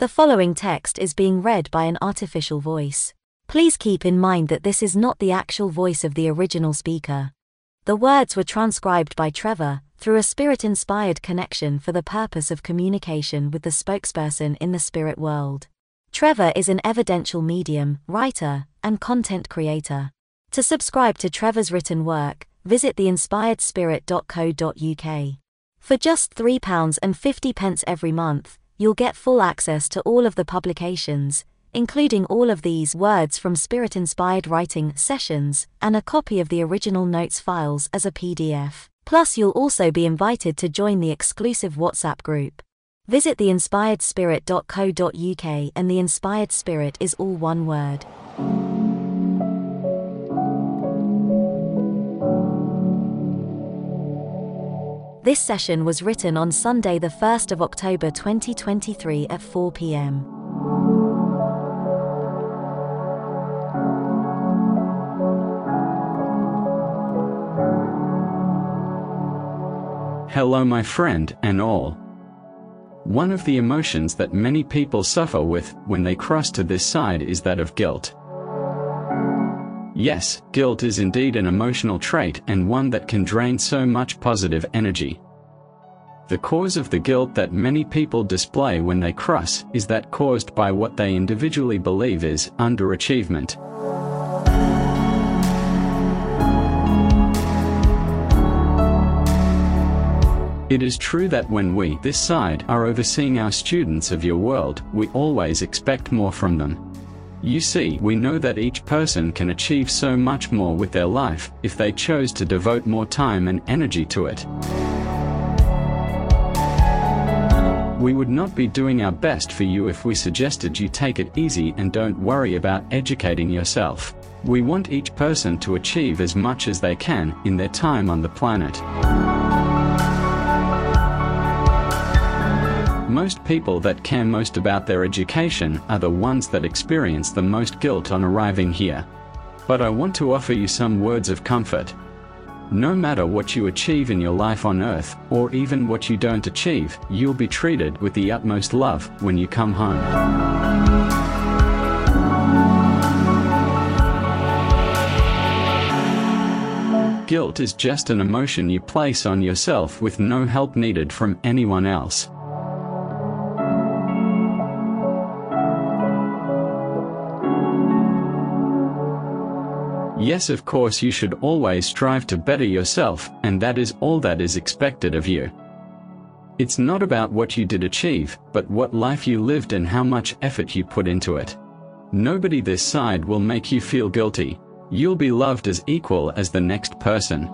The following text is being read by an artificial voice. Please keep in mind that this is not the actual voice of the original speaker. The words were transcribed by Trevor through a spirit inspired connection for the purpose of communication with the spokesperson in the spirit world. Trevor is an evidential medium, writer, and content creator. To subscribe to Trevor's written work, visit theinspiredspirit.co.uk. For just £3.50 every month, you'll get full access to all of the publications, including all of these words from spirit inspired writing sessions, and a copy of the original notes files as a PDF. Plus, you'll also be invited to join the exclusive WhatsApp group. Visit theinspiredspirit.co.uk, and the inspired spirit is all one word. This session was written on Sunday, the 1st of October 2023 at 4 pm. Hello, my friend, and all. One of the emotions that many people suffer with when they cross to this side is that of guilt. Yes, guilt is indeed an emotional trait and one that can drain so much positive energy. The cause of the guilt that many people display when they cross is that caused by what they individually believe is underachievement. It is true that when we, this side, are overseeing our students of your world, we always expect more from them. You see, we know that each person can achieve so much more with their life if they chose to devote more time and energy to it. We would not be doing our best for you if we suggested you take it easy and don't worry about educating yourself. We want each person to achieve as much as they can in their time on the planet. Most people that care most about their education are the ones that experience the most guilt on arriving here. But I want to offer you some words of comfort. No matter what you achieve in your life on earth, or even what you don't achieve, you'll be treated with the utmost love when you come home. Guilt is just an emotion you place on yourself with no help needed from anyone else. Yes, of course, you should always strive to better yourself, and that is all that is expected of you. It's not about what you did achieve, but what life you lived and how much effort you put into it. Nobody this side will make you feel guilty. You'll be loved as equal as the next person.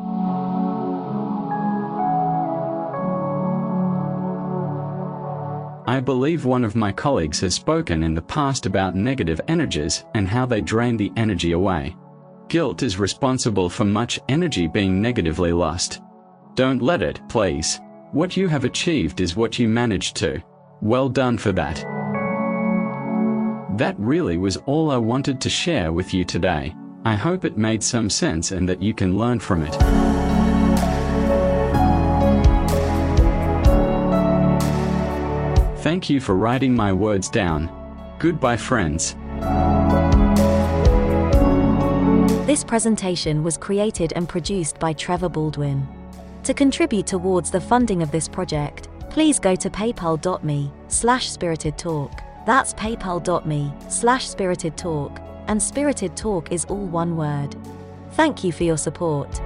I believe one of my colleagues has spoken in the past about negative energies and how they drain the energy away. Guilt is responsible for much energy being negatively lost. Don't let it, please. What you have achieved is what you managed to. Well done for that. That really was all I wanted to share with you today. I hope it made some sense and that you can learn from it. Thank you for writing my words down. Goodbye, friends. This presentation was created and produced by Trevor Baldwin. To contribute towards the funding of this project, please go to paypal.me slash spirited talk. That's paypal.me slash spirited talk, and spirited talk is all one word. Thank you for your support.